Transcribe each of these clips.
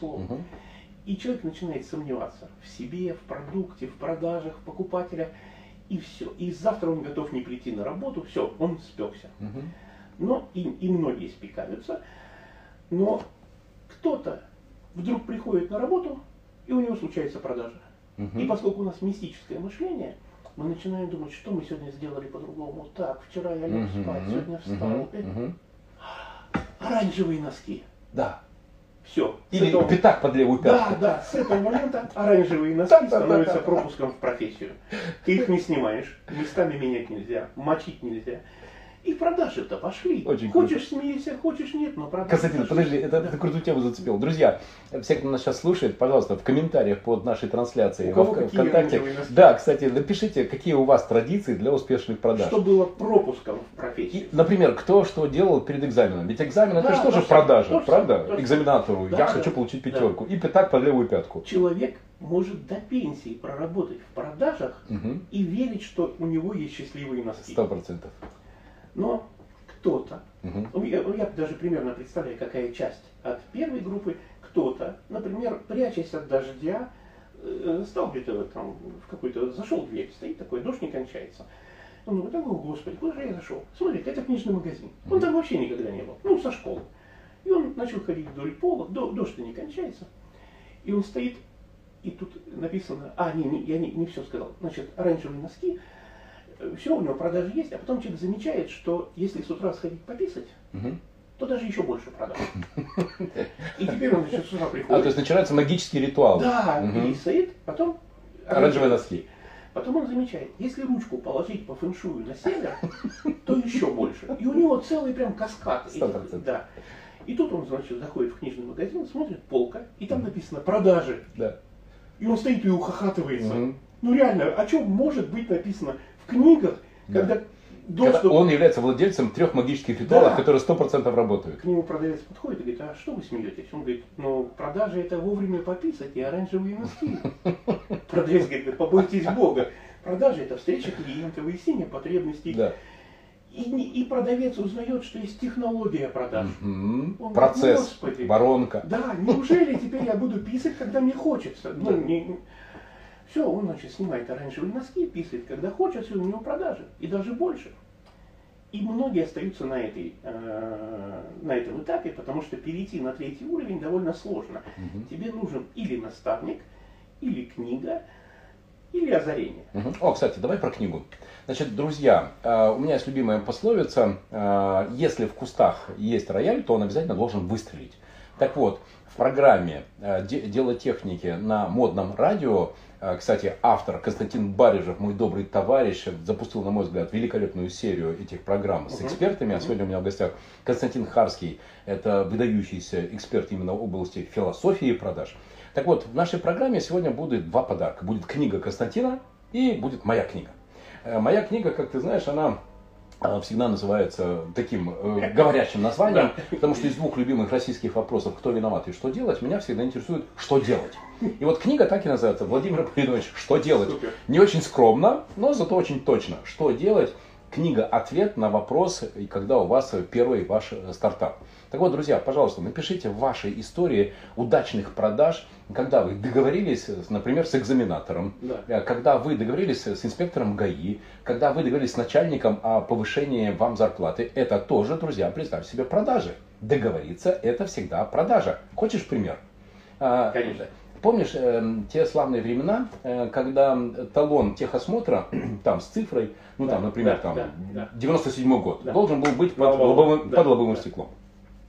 слово. Мгм. И человек начинает сомневаться в себе, в продукте, в продажах, в покупателях. И все. И завтра он готов не прийти на работу. Все, он спекся. Мгм. Но и, и многие спекаются. Но кто-то вдруг приходит на работу, и у него случается продажа. И Мгм. поскольку у нас мистическое мышление, мы начинаем думать, что мы сегодня сделали по-другому. Так, вчера я лег Мгм. спать, сегодня встал. Э, Мгм. Оранжевые носки. Да. Все. Или пятак под левую Да, пятку. да, с этого момента оранжевые носки становятся пропуском в профессию. Ты их не снимаешь, местами менять нельзя, мочить нельзя. И продажи-то пошли. Очень хочешь смейся, хочешь нет, но продажи Константин, пошли. подожди, это Да. ты крутую тему зацепил. Друзья, все, кто нас сейчас слушает, пожалуйста, в комментариях под нашей трансляцией У кого какие ВКонтакте. Да, кстати, напишите, какие у вас традиции для успешных продаж. Что было пропуском в профессию. И, например, кто что делал перед экзаменом. Ведь экзамен это Да, же тоже продажа, точно, правда? точно. Экзаменатору. Да, я да, хочу получить да. пятерку. И пятак под левую пятку. Человек может до пенсии проработать в продажах Мгм. и верить, что у него есть счастливые носки. Сто процентов. Но кто-то, Мгм. ну, я, я даже примерно представляю, какая часть от первой группы, кто-то, например, прячась от дождя, э, стал где-то там в какой-то, зашел в дверь, стоит такой, дождь не кончается. Он говорит, о господи, куда же я зашел? Смотри, это книжный магазин. Он там вообще никогда не был, ну, со школы. И он начал ходить вдоль пола, до- дождь-то не кончается. И он стоит, и тут написано, а, не, не, я не, не все сказал. Значит, оранжевые носки, все, у него продажи есть, а потом человек замечает, что если с утра сходить пописать, Мгм. то даже еще больше продаж. И теперь он значит, с утра А, то приходит. есть начинается магический ритуал. Да, Мгм. писает, потом Оранжевые носки. Потом он замечает, если ручку положить по фэншую на север, то еще больше. И у него целый прям каскад. Сто этих- процентов. Да. И тут он, значит, заходит в книжный магазин, смотрит полка, и там написано «продажи». Да. И он стоит и ухахатывается. Ну реально, о чем может быть написано книгах, Да. когда Когда доступ... он является владельцем трех магических ритуалов, Да. которые сто процентов работают. К нему продавец подходит и говорит, а что вы смеетесь? Он говорит, ну продажи это вовремя пописать и оранжевые носки. Продавец говорит, «Да побойтесь Бога. Продажи это встреча клиента, выяснение потребностей. Да. И, и продавец узнает, что есть технология продаж. Мгм. Он Процесс, Господи. воронка. Да, неужели теперь я буду писать, когда мне хочется? Ну, не- все, он, значит, снимает оранжевые носки, писает, когда хочет, все, у него продажи. И даже больше. И многие остаются на, этой, э, на этом этапе, потому что перейти на третий уровень довольно сложно. Мгм. Тебе нужен или наставник, или книга, или озарение. Мгм. О, кстати, давай про книгу. Значит, друзья, э, у меня есть любимая пословица, э, если в кустах есть рояль, то он обязательно должен выстрелить. Так вот, в программе э, «Де- «Дело техники» на модном радио, кстати, автор Константин Барижев, мой добрый товарищ, запустил, на мой взгляд, великолепную серию этих программ с экспертами. А сегодня у меня в гостях Константин Харский, это выдающийся эксперт именно в области философии продаж. Так вот, в нашей программе сегодня будет два подарка. Будет книга Константина и будет моя книга. Э, Моя книга, как ты знаешь, она э, всегда называется таким э, говорящим названием, потому что из двух любимых российских вопросов «Кто виноват и что делать?» меня всегда интересует «Что делать?». И вот книга так и называется «Владимир Полинович, что делать?». Супер. Не очень скромно, но зато очень точно. Что делать? Книга «Ответ на вопрос», и когда у вас первый ваш э, стартап. Так вот, друзья, пожалуйста, напишите ваши истории удачных продаж, когда вы договорились, с, например, с экзаменатором, Да. э, когда вы договорились с инспектором ГАИ, когда вы договорились с начальником о повышении вам зарплаты. Это тоже, друзья, представь себе продажи. Договориться – это всегда продажа. Хочешь пример? А, Конечно. Помнишь эм, те славные времена, э, когда талон техосмотра, там с цифрой, ну Да, там, например, да, там да, да. 97 год, Да. должен был быть под Лобовым, да, под лобовым да. стеклом.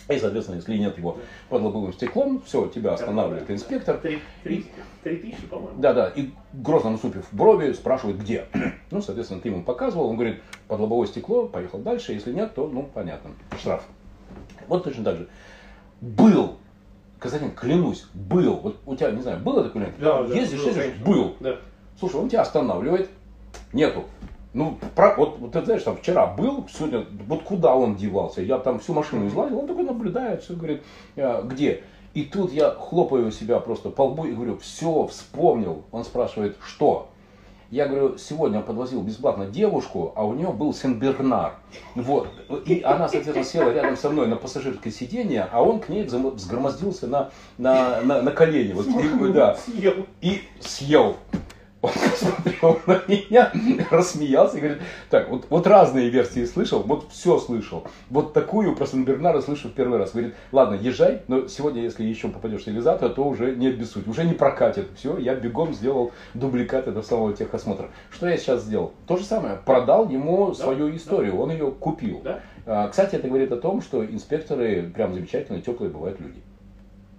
И, соответственно, если нет его под лобовым стеклом, все, тебя останавливает инспектор. Три, три, три тысячи, по-моему. Да, да, и грозно насупив брови, спрашивает, где. Ну, соответственно, ты ему показывал, он говорит, под лобовое стекло, поехал дальше, если нет, то, ну, понятно, штраф. Вот точно так же. Был, Константин, клянусь, был, вот у тебя, не знаю, было такое? время? Да, да, Ездишь, был, ездишь, конечно. был. Да. Слушай, он тебя останавливает, нету. Ну, про- вот, вот ты знаешь, там вчера был, сегодня, вот куда он девался? Я там всю машину излазил, он такой наблюдает, все говорит, «А, где? И тут я хлопаю себя просто по лбу и говорю, все, вспомнил. Он спрашивает, что? Я говорю, сегодня он подвозил бесплатно девушку, а у нее был Сен-Бернар. Вот. И она, соответственно, села рядом со мной на пассажирское сиденье, а он к ней взгромоздился на, на, на, на колени. Вот, и, да, и съел. Он посмотрел на меня, рассмеялся и говорит, так, вот, вот разные версии слышал, вот все слышал. Вот такую про Сан-Бернара слышу в первый раз. Говорит, ладно, езжай, но сегодня, если еще попадешь в реализатор, то уже не обессудь, уже не прокатит. Все, я бегом сделал дубликат этого самого техосмотра. Что я сейчас сделал? То же самое, продал ему да, свою историю, да. он ее купил. Да. А, кстати, это говорит о том, что инспекторы прям замечательные, теплые бывают люди.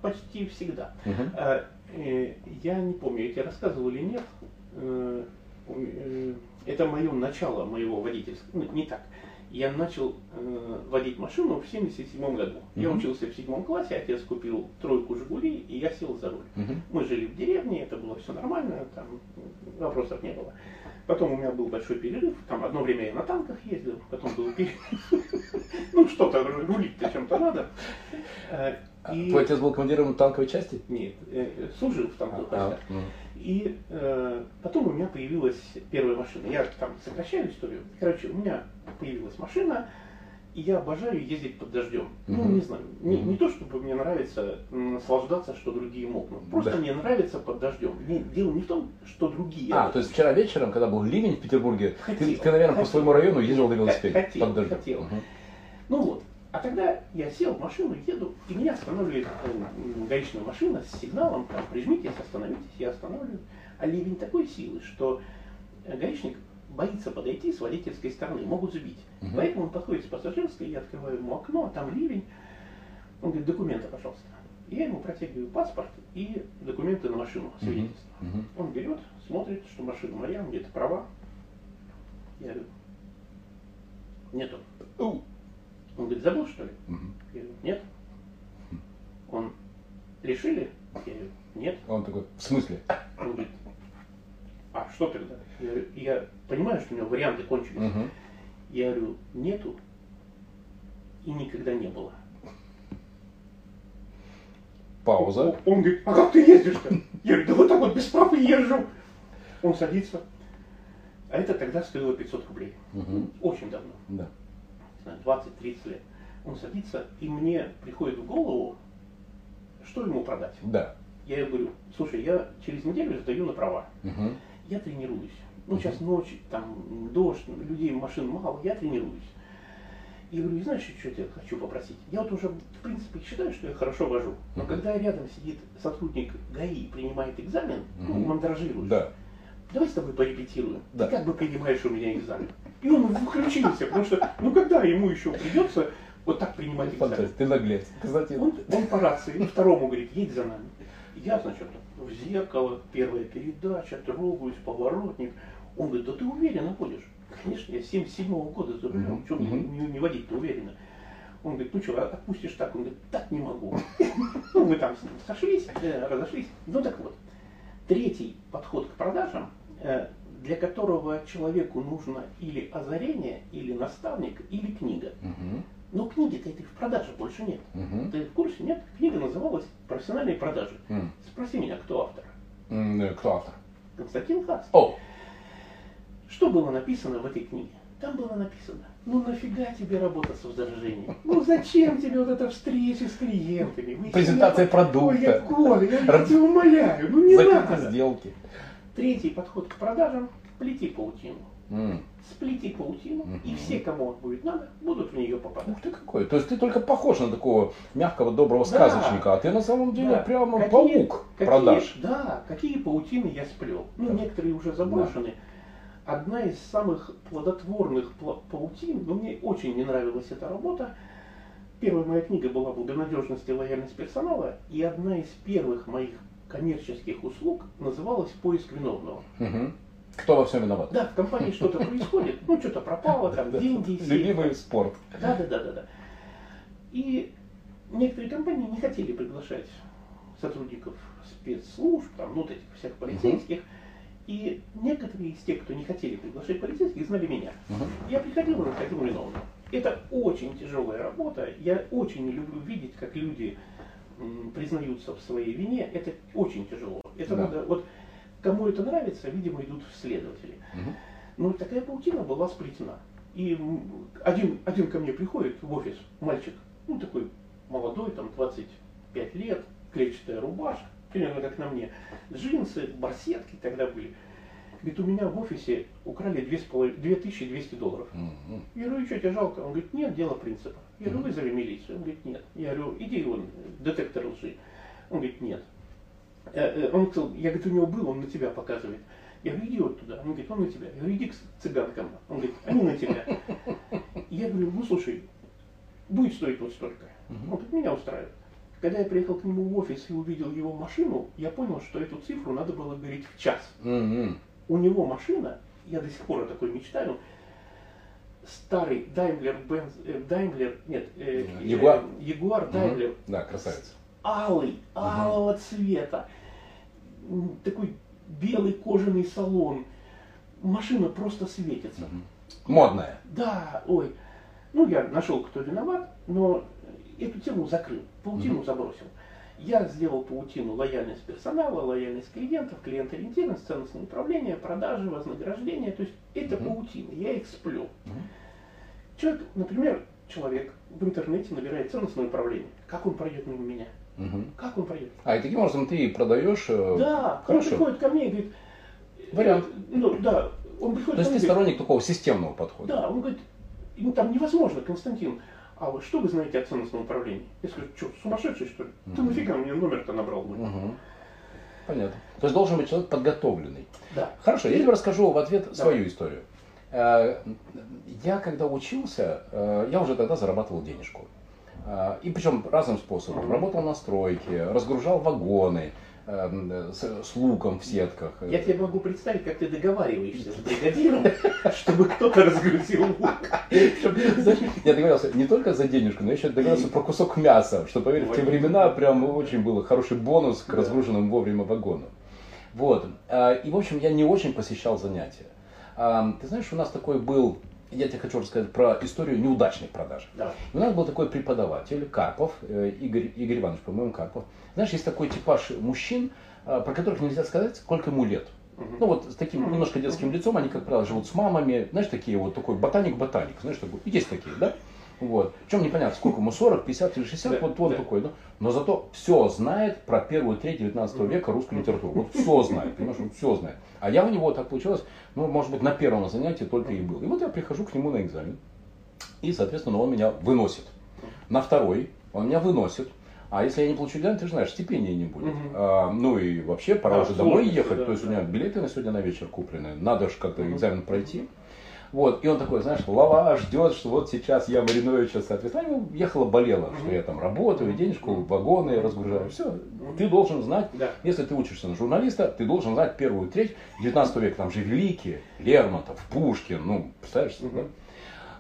Почти всегда. Угу. Я не помню, я тебе рассказывал или нет, это мое начало моего водительского, ну, не так. Я начал э, водить машину в 77 году. Uh-huh. Я учился в седьмом классе, отец купил тройку Жигулей, и я сел за руль. Uh-huh. Мы жили в деревне, это было все нормально, там вопросов не было. Потом у меня был большой перерыв, там одно время я на танках ездил, потом был перерыв. Ну что-то, рулить-то чем-то надо. Э, и... Твой отец был командиром танковой части? Нет, э, служил в танковой части. И э, потом у меня появилась первая машина. Я там сокращаю историю. Короче, у меня появилась машина, и я обожаю ездить под дождем. Uh-huh. Ну, не знаю, не, не то, чтобы мне нравится наслаждаться, что другие мокнут. Просто да. мне нравится под дождем. Не, дело не в том, что другие. А, то есть вчера вечером, когда был ливень в Петербурге, хотел, ты, ты, наверное, хотел, по своему району ездил на велосипеде хотел, под дождем. Хотел. Uh-huh. Ну вот. А тогда я сел в машину, еду, и меня останавливает э, гаишная машина с сигналом, там, прижмитесь, остановитесь, я останавливаю. А ливень такой силы, что гаишник боится подойти с водительской стороны, могут сбить. Угу. Поэтому он подходит с пассажирской, я открываю ему окно, а там ливень. Он говорит, документы, пожалуйста. Я ему протягиваю паспорт и документы на машину, свидетельство. Угу. Он берет, смотрит, что машина моя, где-то права. Я говорю, нету. Он говорит, забыл что ли? Угу. Я говорю, нет. Он лишили? Я говорю, нет. Он такой, в смысле? Он говорит, а что тогда? Я, говорю, я понимаю, что у него варианты кончились. Угу. Я говорю, нету и никогда не было. Пауза. Он, он говорит, а как ты ездишь-то? Я говорю, да вот так вот без прав и езжу. Он садится. А это тогда стоило 500 рублей. Угу. Очень давно. Да. 20-30 лет. Он садится, и мне приходит в голову, что ему продать. Да. Я ему говорю, слушай, я через неделю сдаю на права. Угу. Я тренируюсь. Ну, сейчас ночь, там, дождь, людей, машин мало, я тренируюсь. И говорю, знаешь, что я хочу попросить? Я вот уже, в принципе, считаю, что я хорошо вожу. Но uh когда рядом сидит сотрудник ГАИ, принимает экзамен, uh ну, мандражирует. Да. Давай с тобой порепетируем. Да. Ты как бы принимаешь у меня экзамен. И он включился, потому что, ну когда ему еще придется вот так принимать экзамен? Ты наглец. Кстати. Он, он по рации второму говорит, едь за нами. Я, значит, в зеркало, первая передача, трогаюсь, поворотник. Он говорит, да ты уверенно ходишь. Конечно, я 77 -го года за рулем, что мне не, не водить-то уверенно. Он говорит, ну что, отпустишь так? Он говорит, так не могу. Ну, мы там сошлись, э, разошлись. Ну так вот, третий подход к продажам, для которого человеку нужно или озарение, или наставник, или книга. Но книги-то этой в продаже больше нет. Ты в курсе, нет? Книга называлась «Профессиональные продажи». Спроси меня, кто автор? Э, кто автор? Константин Хац. О! Что было написано в этой книге? Там было написано, ну нафига тебе работа с возражением? Ну зачем тебе вот эта встреча с клиентами? Презентация продукта. Ой, я, Коля, я тебя умоляю, ну не Закрытие надо. сделки. Третий подход к продажам – плети паутину. Mm. Сплети паутину, mm-hmm. и все, кому будет надо, будут в нее попадать. Ух ты какой. То есть ты только похож на такого мягкого, доброго да. сказочника, а ты на самом деле да. прямо какие, паук какие, продаж. Да, какие паутины я сплел. Ну, да. некоторые уже заброшены. Да одна из самых плодотворных паутин, но мне очень не нравилась эта работа. Первая моя книга была «Благонадежность и лояльность персонала», и одна из первых моих коммерческих услуг называлась «Поиск виновного». Угу. Кто во всем виноват? Да, в компании что-то происходит, ну что-то пропало, там деньги. Любимый спорт. Да, да, да, да, да. И некоторые компании не хотели приглашать сотрудников спецслужб, там, ну, вот этих всех полицейских. Угу и некоторые из тех, кто не хотели приглашать полицейских, знали меня. Угу. Я приходил и находил виновного. Это очень тяжелая работа. Я очень не люблю видеть, как люди признаются в своей вине. Это очень тяжело. Это да. надо, вот кому это нравится, видимо, идут следователи. Мгм. Ну, такая паутина была сплетена. И один, один ко мне приходит в офис, мальчик, ну, такой молодой, там, 25 лет, клетчатая рубашка, примерно как на мне, джинсы, барсетки тогда были. Говорит, у меня в офисе украли 2,5 2200 долларов. Мгм. Я говорю, что тебе жалко? Он говорит, нет, дело принципа. Я говорю, вызови милицию. Он говорит, нет. Я говорю, иди вон, детектор лжи. Он говорит, нет. Э, э, Он сказал, я говорит, у него был, он на тебя показывает. Я говорю, иди вот туда. Он говорит, он на тебя. Я говорю, иди к цыганкам. Он говорит, они на тебя. Я говорю, ну слушай, будет стоить вот столько. Он говорит, меня устраивает. Когда я приехал к нему в офис и увидел его машину, я понял, что эту цифру надо было говорить в час. У него машина, я до сих пор о такой мечтаю, старый Daimler Benz, э, Daimler, нет, э, Э, Ягуар? э, Ягуар Мгм. Да, красавец. алый, алого цвета, такой белый кожаный салон, машина просто светится. Модная. Да, ой, ну я нашел, кто виноват, но эту тему закрыл, паутину Мгм. забросил. Я сделал паутину лояльность персонала, лояльность клиентов, клиент-ориентированность, ценностное управление, продажи, вознаграждение. То есть это Мгм. паутина, я их сплел. Мгм. Человек, например, человек в интернете набирает ценностное управление. Как он пройдет мимо меня? Мгм. Как он пройдет? А и таким образом ты продаешь. э, Да, он хорошо. приходит ко мне и говорит... э, Вариант. Ну, да, он приходит То есть ты говорит, сторонник такого системного подхода. Да, он говорит, ну там невозможно, Константин. А вы что вы знаете о ценностном управлении? Я скажу, что, сумасшедший что ли? Ты Мгм. нафига мне номер-то набрал? мой?» Мгм. Понятно. То есть должен быть человек подготовленный. Да. Хорошо, я тебе расскажу в ответ Давай. свою историю. Э, Я когда учился, э, я уже тогда зарабатывал денежку. Э, И причем разным способом. Мгм. Работал на стройке, разгружал вагоны с, с луком в сетках. Я тебе могу представить, как ты договариваешься с бригадиром, чтобы кто-то разгрузил лук. Я договорился не только за денежку, но еще договорился про кусок мяса, что, поверь, в те времена прям очень был хороший бонус к Да. разгруженным вовремя вагонам. Вот. А, И, в общем, я не очень посещал занятия. Ты знаешь, у нас такой был, я тебе хочу рассказать про историю неудачных продаж. Давай. У нас был такой преподаватель, Карпов, э, Игорь, Игорь Иванович, по-моему, Карпов. Знаешь, есть такой типаж мужчин, а, про которых нельзя сказать, сколько ему лет. Ну вот с таким немножко детским лицом, они, как правило, живут с мамами, знаешь, такие вот такой ботаник-ботаник, знаешь, такой, есть такие, да? Вот. Причем непонятно, сколько ему, 40, 50 или 60, Да, вот он да. такой, да? Но зато все знает про первую треть 19 века русской литературы. Вот все знает, понимаешь, вот все знает. А я у него так получилось, ну, может быть, на первом занятии только и был. И вот я прихожу к нему на экзамен, и, соответственно, он меня выносит. На второй он меня выносит. А если я не получу экзамен, ты же знаешь, стипендии не будет. Мгм. А, ну и вообще пора Да, уже домой ехать. да, То есть у да. меня билеты на сегодня на вечер куплены. Надо же как-то Мгм. экзамен пройти. Вот, и он такой, знаешь, лава ждет, что вот сейчас я Мариновича, соответственно, ему ехала болела, что я там работаю, денежку, вагоны разгружаю. Все, ты должен знать, Да. если ты учишься на журналиста, ты должен знать первую треть 19 века. Там же великие, Лермонтов, Пушкин, ну, представляешь, Мгм. да?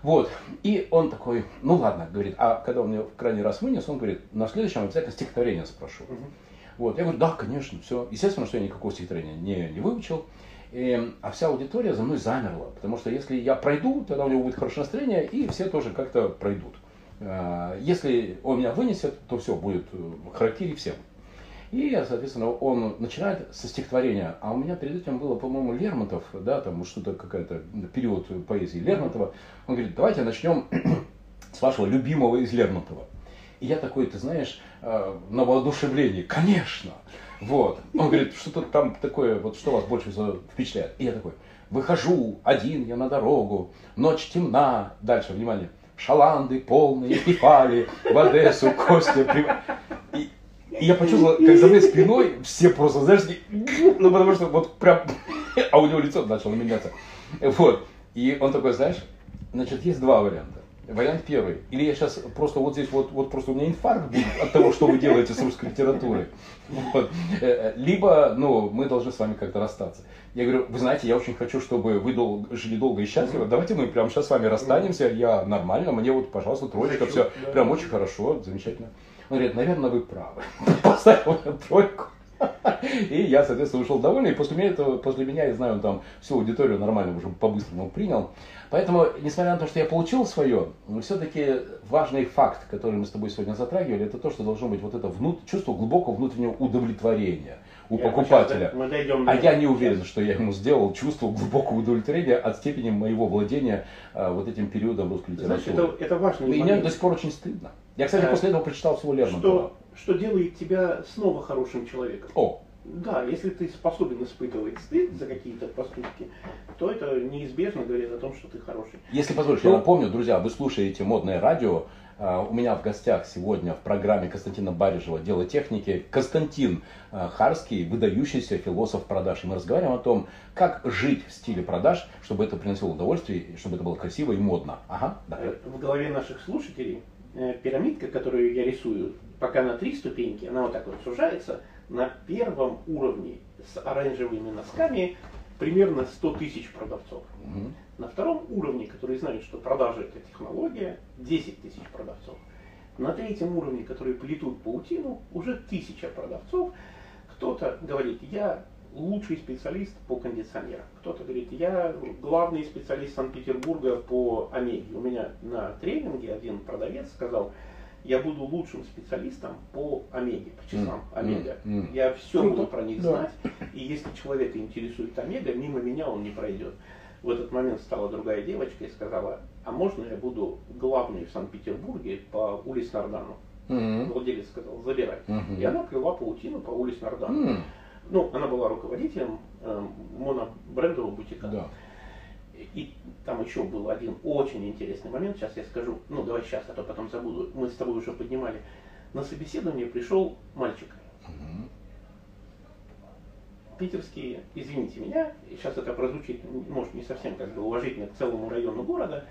Вот. И он такой, ну ладно, говорит, а когда он мне в крайний раз вынес, он говорит, на следующем обязательно стихотворение спрошу. Вот. Я говорю, да, конечно, все. Естественно, что я никакого стихотворения не, не выучил. И, а вся аудитория за мной замерла. Потому что если я пройду, тогда у него будет хорошее настроение, и все тоже как-то пройдут. А, Если он меня вынесет, то все, будет э, характере всем. И, соответственно, он начинает со стихотворения. А у меня перед этим было, по-моему, Лермонтов, да, там что-то какая-то период поэзии Лермонтова. Он говорит, давайте начнем с вашего любимого из Лермонтова. И я такой, ты знаешь, э, на воодушевлении, конечно. Вот. Он говорит, что-то там такое, вот что вас больше впечатляет. И я такой, выхожу, один я на дорогу, ночь темна. Дальше, внимание. Шаланды полные пифали, в Одессу, Костя. при- И, и я почувствовал, как за моей спиной все просто, знаешь, такие, ну потому что вот прям, а у него лицо начало меняться. Вот. И он такой, знаешь, значит, есть два варианта. Вариант первый. Или я сейчас просто вот здесь вот, вот просто у меня инфаркт будет от того, что вы делаете с русской литературой. Вот. Э, э, Либо, ну, мы должны с вами как-то расстаться. Я говорю, вы знаете, я очень хочу, чтобы вы дол- жили долго и счастливо. Давайте мы прямо сейчас с вами расстанемся. Я нормально, мне вот, пожалуйста, троечка, все прям очень хорошо, замечательно. Он говорит, наверное, вы правы. Поставил тройку. И я, соответственно, ушел довольный. И после меня, этого, после меня, я знаю, он там всю аудиторию нормально уже по-быстрому принял. Поэтому, несмотря на то, что я получил свое, все-таки важный факт, который мы с тобой сегодня затрагивали, это то, что должно быть вот это внут... чувство глубокого внутреннего удовлетворения у Я покупателя. мы дойдем А я не уверен, что я ему сделал чувство глубокого удовлетворения от степени моего владения а, вот этим периодом русской литературы. это, это важный И мне до сих пор очень стыдно. Я, кстати, А, после этого прочитал всего Лермонтова. что, что делает тебя снова хорошим человеком. О, Да, если ты способен испытывать стыд за какие-то поступки, то это неизбежно говорит о том, что ты хороший. Если позволишь, Ну. я напомню, друзья, вы слушаете модное радио. А, У меня в гостях сегодня в программе Константина Барижева «Дело техники» Константин а, Харский, выдающийся философ продаж. И мы разговариваем о том, как жить в стиле продаж, чтобы это приносило удовольствие, чтобы это было красиво и модно. Ага, да. Э, В голове наших слушателей э, пирамидка, которую я рисую, пока на три ступеньки, она вот так вот сужается. На первом уровне с оранжевыми носками примерно 100 тысяч продавцов. Мгм. На втором уровне, который знает, что продажи это технология, 10 тысяч продавцов. На третьем уровне, которые плетут паутину, уже тысяча продавцов. Кто-то говорит, я лучший специалист по кондиционерам. Кто-то говорит, я главный специалист Санкт-Петербурга по Омеге. У меня на тренинге один продавец сказал, я буду лучшим специалистом по Омеге, по часам М, Омега. м, м. Я все Круто. буду про них Да. знать, и если человека интересует Омега, мимо меня он не пройдет. В этот момент стала другая девочка и сказала, а можно я буду главной в Санкт-Петербурге по улице Нардану? Мгм. Владелец сказал, забирай. Мгм. И она плела паутину по улице Нардану. М, Ну, она была руководителем э, монобрендового бутика. Да. И там еще был один очень интересный момент, сейчас я скажу, ну давай сейчас, а то потом забуду, мы с тобой уже поднимали. На собеседование пришел мальчик, Мгм. питерские, извините меня, и сейчас это прозвучит, может, не совсем как бы уважительно к целому району города,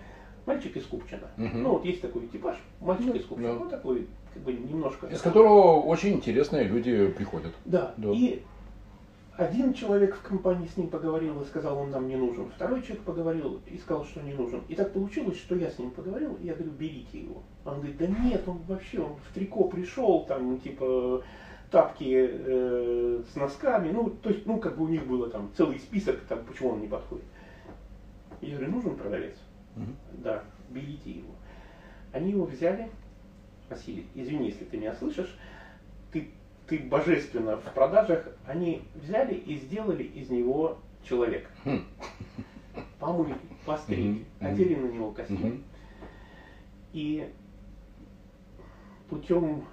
мальчик из Купчино. Мгм. Ну, вот есть такой типаж, мальчик Ну, из Купчино, да. ну, такой, как бы, немножко... Из которого очень интересные люди приходят. Да, Да. и один человек в компании с ним поговорил и сказал, он нам не нужен. Второй человек поговорил и сказал, что не нужен. И так получилось, что я с ним поговорил, и я говорю, берите его. Он говорит, да нет, он вообще, он в трико пришел, там, типа, тапки э, с носками, ну, то есть, ну, как бы у них было там целый список, там, почему он не подходит. Я говорю, нужен продавец? Мгм. Да, берите его. Они его взяли, Василий, извини, если ты меня слышишь, ты, ты божественно в продажах, они взяли и сделали из него человека. Хм. Помыли, постригли, одели на него костюм. И путем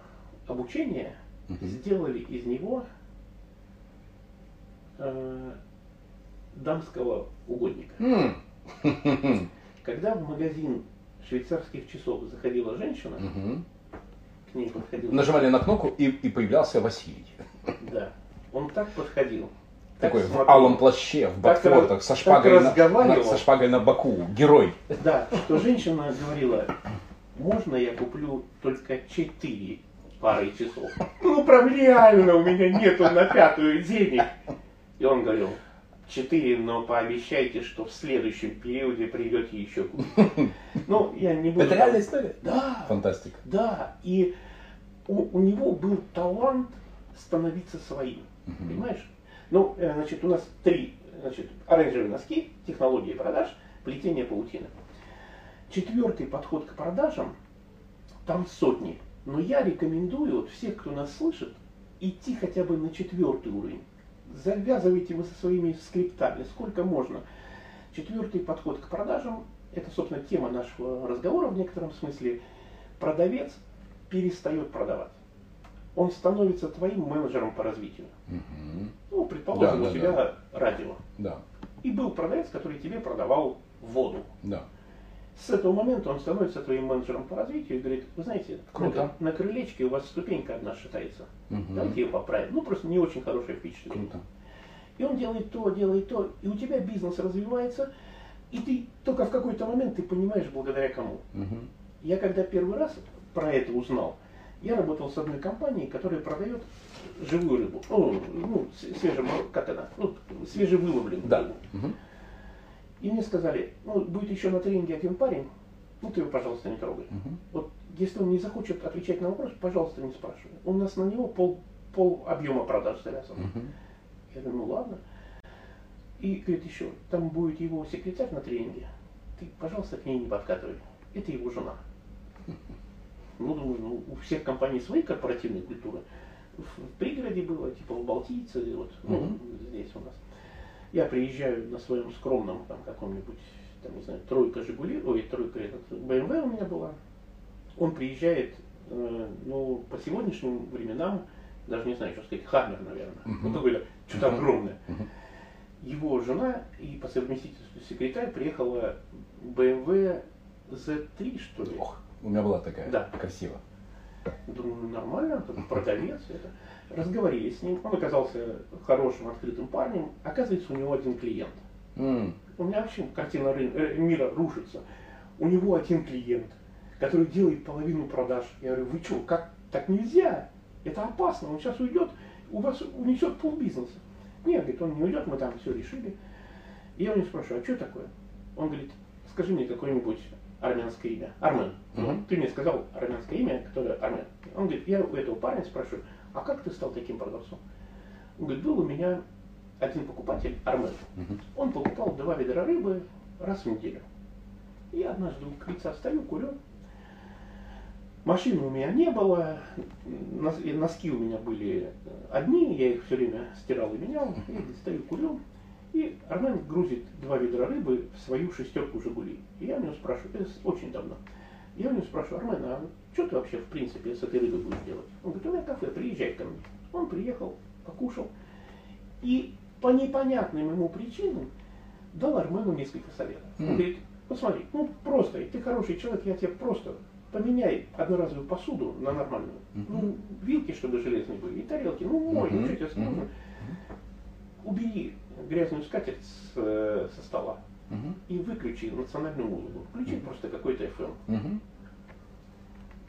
обучения сделали из него э, дамского угодника. М. Когда в магазин швейцарских часов заходила женщина, ней подходил. Нажимали на кнопку и, и появлялся Василий. Да. Он так подходил. так Такой в смотрел. алом плаще, в ботфортах, со шпагой, на, на- со шпагой на боку. Герой. Да, что женщина говорила, можно я куплю только четыре пары часов? Ну, прям реально у меня нету на пятую денег. И он говорил, четыре, но пообещайте, что в следующем периоде придете еще купить. Ну, я не буду... Это реальная история? Да, Фантастика. да. И у, у него был талант становиться своим. Мгм. Понимаешь? Ну, э, значит, у нас три, значит, оранжевые носки, технологии продаж, плетение паутины. Четвертый подход к продажам, там сотни. Но я рекомендую вот всех, кто нас слышит, идти хотя бы на четвертый уровень. Завязывайте вы со своими скриптами, сколько можно. Четвертый подход к продажам, это, собственно, тема нашего разговора в некотором смысле. Продавец перестает продавать. Он становится твоим менеджером по развитию. Мгм. Ну, предположим, Да, да, у тебя радио. Да, И был продавец, который тебе продавал воду. да. С этого момента он становится твоим менеджером по развитию и говорит, вы знаете, на, Круто. на крылечке у вас ступенька одна шатается. Мгм. Давайте ее поправим. Ну, просто не очень хорошее впечатление. Круто. И он делает то, делает то, и у тебя бизнес развивается, и ты только в какой-то момент ты понимаешь, благодаря кому. Мгм. Я когда первый раз про это узнал, я работал с одной компанией, которая продает живую рыбу. Ну, ну с- свеже, как она, ну, свежевыловленную Да. рыбу. И мне сказали, ну, будет еще на тренинге один парень, ну, ты его, пожалуйста, не трогай. Мгм. Вот если он не захочет отвечать на вопрос, пожалуйста, не спрашивай. У нас на него пол, пол объема продаж завязано. Мгм. Я говорю, ну ладно. И говорит еще, там будет его секретарь на тренинге. Ты, пожалуйста, к ней не подкатывай. Это его жена. Ну, думаю, ну, у всех компаний свои корпоративные культуры. В, пригороде было, типа в Балтийце, и вот, ну, Мгм. здесь у нас. Я приезжаю на своем скромном, там, каком-нибудь, там, не знаю, тройка Жигули, ой, тройка этот, БМВ у меня была. Он приезжает, э, ну, по сегодняшним временам, даже не знаю, что сказать, Хаммер, наверное. Мгм. Ну, какой-то, что-то Мгм. огромное. Мгм. Его жена и по совместительству секретарь приехала BMW Z3, что ли. Ох, у меня была такая, Да. красиво. Думаю, ну, нормально, там продавец. Это. Разговорили с ним. Он оказался хорошим, открытым парнем. Оказывается, у него один клиент. М, У меня вообще картина ры- э, мира рушится. У него один клиент, который делает половину продаж. Я говорю, вы что, как так нельзя? Это опасно, он сейчас уйдет, у вас унесет полбизнеса. Нет, говорит, он не уйдет, мы там все решили. И я у него спрашиваю, а что такое? Он говорит, скажи мне какое-нибудь армянское имя. Армен. Мгм. ты мне сказал армянское имя, которое армян. Он говорит, я у этого парня спрашиваю, а как ты стал таким продавцом? Он говорит, был у меня один покупатель, Армен. мгм. Он покупал два ведра рыбы раз в неделю. И однажды у крыльца стою, курю. Машины у меня не было, носки у меня были одни, я их все время стирал и менял. И стою, курю. И Армен грузит два ведра рыбы в свою шестерку Жигули. И я у него спрашиваю, это очень давно. Я у него спрашиваю, Армен, а что ты вообще в принципе с этой рыбой будешь делать? Он говорит, у меня кафе, приезжай ко мне. Он приехал, покушал. И по непонятным ему причинам дал Армену несколько советов. Он говорит, посмотри, ну просто, ты хороший человек, я тебе просто поменяй одноразовую посуду на нормальную. Ну, вилки, чтобы железные были, и тарелки, ну, мой, ну, что тебе сложно. Убери грязную скатерть с, э, со стола Мгм. и выключи национальную музыку. Включи просто какой-то FM. Мгм.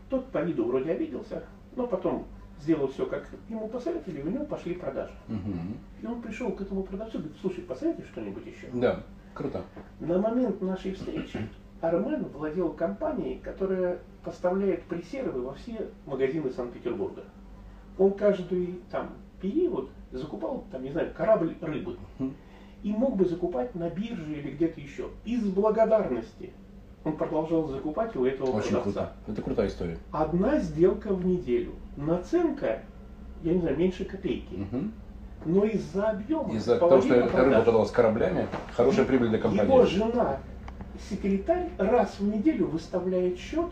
Тот по виду вроде обиделся, но потом сделал все, как ему посоветовали, и у него пошли продажи. Мгм. И он пришел к этому продавцу и говорит, слушай, посоветуй что-нибудь еще. Да, круто. На момент нашей встречи Армен владел компанией, которая поставляет пресервы во все магазины Санкт-Петербурга. Он каждый там период закупал, там, не знаю, корабль рыбы. И мог бы закупать на бирже или где-то еще. Из благодарности он продолжал закупать у этого Очень продавца. круто. Это крутая история. Одна сделка в неделю. Наценка, я не знаю, меньше копейки. Мгм. Но из-за объема, Из-за того, что эта рыба продалась кораблями, хорошая прибыль для Его компании. жена, секретарь, раз в неделю выставляет счет